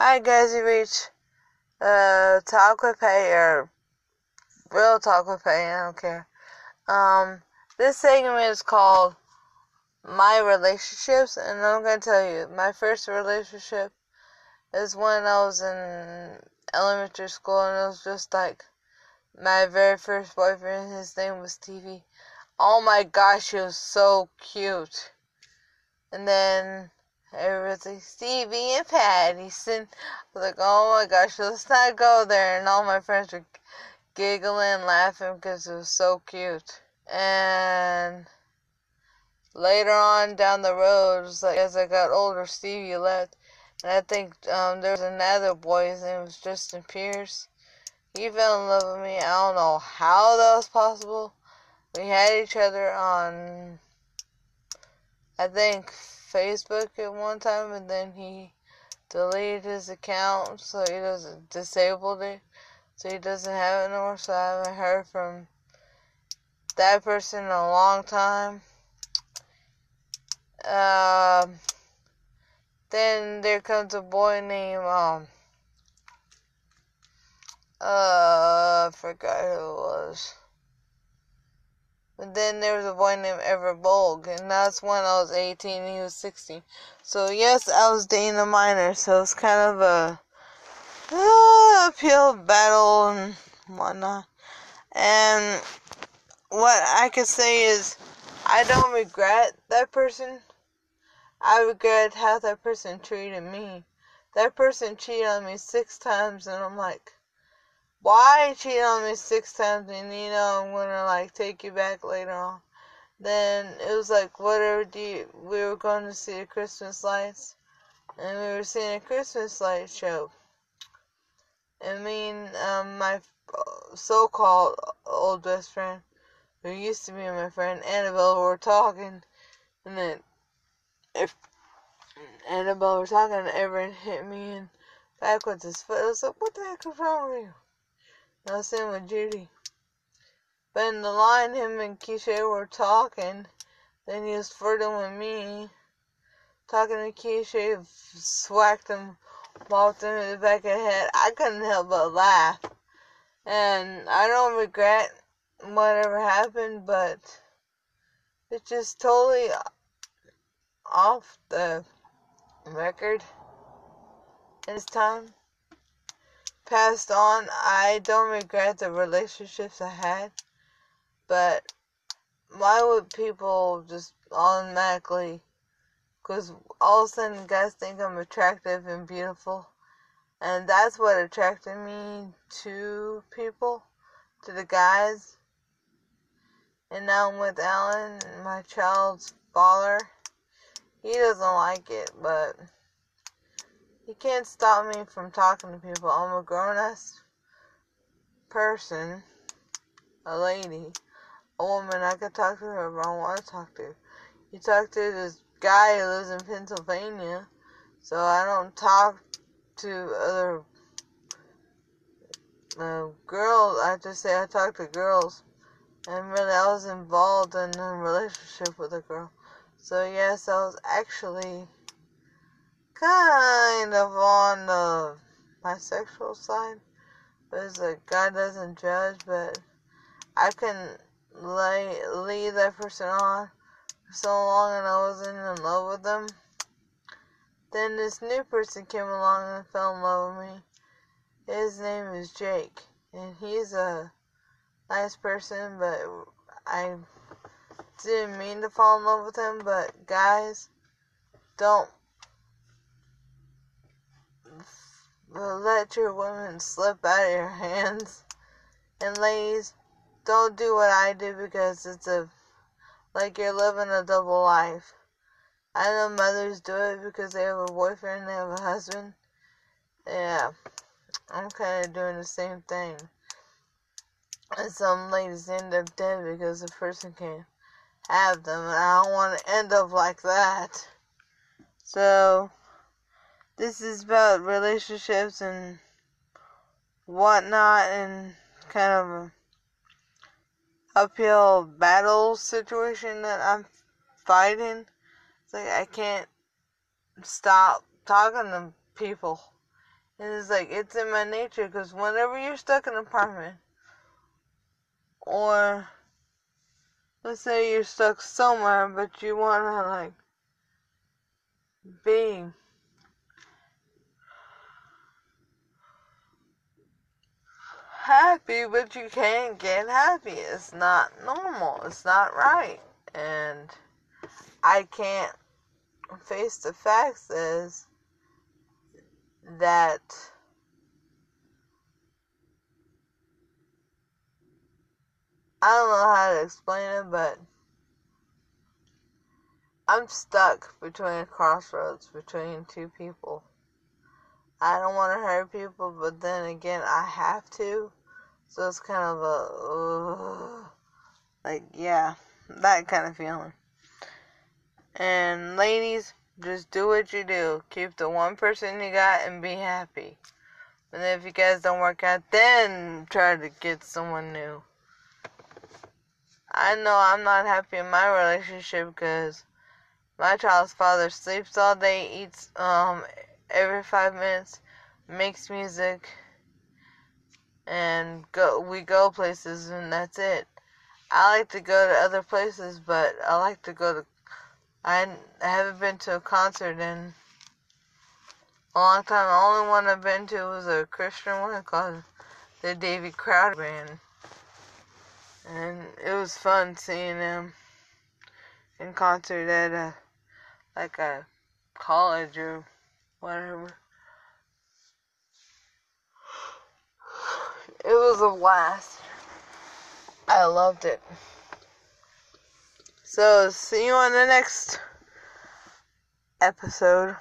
Hi guys, you reached uh, Talk with Pay or Real Talk with Pay, I don't care. Um, this segment is called My Relationships, and I'm gonna tell you, my first relationship is when I was in elementary school, and it was just like my very first boyfriend. His name was Stevie. Oh my gosh, he was so cute. And then like, Stevie and Patty. I was like, oh my gosh, let's not go there. And all my friends were giggling, laughing because it was so cute. And later on down the road, like as I got older, Stevie left. And I think um, there was another boy, his name was Justin Pierce. He fell in love with me. I don't know how that was possible. We had each other on, I think, Facebook at one time, and then he deleted his account, so he doesn't disabled it, so he doesn't have it anymore. So I haven't heard from that person in a long time. Um, then there comes a boy named um, uh, I forgot who it was. But then there was a boy named Everett Bolg, and that's when I was 18 and he was 16. So yes, I was dating a minor, so it's kind of a uh, uphill battle and whatnot. And what I could say is, I don't regret that person. I regret how that person treated me. That person cheated on me six times, and I'm like, why cheat on me six times and you know I'm gonna like take you back later on? Then it was like whatever do you, we were going to see the Christmas lights and we were seeing a Christmas light show. And me and um, my so-called old best friend, who used to be my friend Annabelle, were talking, and then if Annabelle were talking, Everett hit me in back with his foot. I was like, "What the heck is wrong with you?" I was sitting with Judy. But in the line, him and Keisha were talking. Then he was flirting with me. Talking to Keisha, swacked him, walked him in the back of the head. I couldn't help but laugh. And I don't regret whatever happened, but it's just totally off the record this time passed on, I don't regret the relationships I had, but why would people just automatically, because all of a sudden guys think I'm attractive and beautiful, and that's what attracted me to people, to the guys. And now I'm with Alan, my child's father. He doesn't like it, but you can't stop me from talking to people. I'm a grown ass person, a lady, a woman. I could talk to if I want to talk to. You talk to this guy who lives in Pennsylvania, so I don't talk to other uh, girls. I just say I talk to girls. And really, I was involved in a relationship with a girl. So, yes, I was actually kind of on the bisexual side. It's like God doesn't judge, but I can lay leave that person on for so long and I wasn't in love with them. Then this new person came along and fell in love with me. His name is Jake, and he's a nice person, but I didn't mean to fall in love with him. But guys, don't let your woman slip out of your hands. And ladies, don't do what I do because it's a like you're living a double life. I know mothers do it because they have a boyfriend, they have a husband. Yeah, I'm kind of doing the same thing. And some ladies end up dead because the person can't have them, and I don't want to end up like that. So, this is about relationships and whatnot and kind of a uphill battle situation that I'm fighting. It's like I can't stop talking to people. And it's like, it's in my nature because whenever you're stuck in an apartment, or let's say you're stuck somewhere, but you want to like be happy, but you can't get happy. It's not normal. It's not right. And I can't face the facts is that I don't know how to explain it, but I'm stuck between a crossroads between two people. I don't want to hurt people, but then again, I have to. So it's kind of a, uh, like, yeah, that kind of feeling. And ladies, just do what you do. Keep the one person you got and be happy. And if you guys don't work out, then try to get someone new. I know I'm not happy in my relationship because my child's father sleeps all day, eats um every five minutes, makes music, and go we go places and that's it. I like to go to other places, but I like to go to I haven't been to a concert in a long time. The only one I've been to was a Christian one called the David Crowder Band. And it was fun seeing them in concert at a like a college or whatever. It was a blast. I loved it. So, see you on the next episode.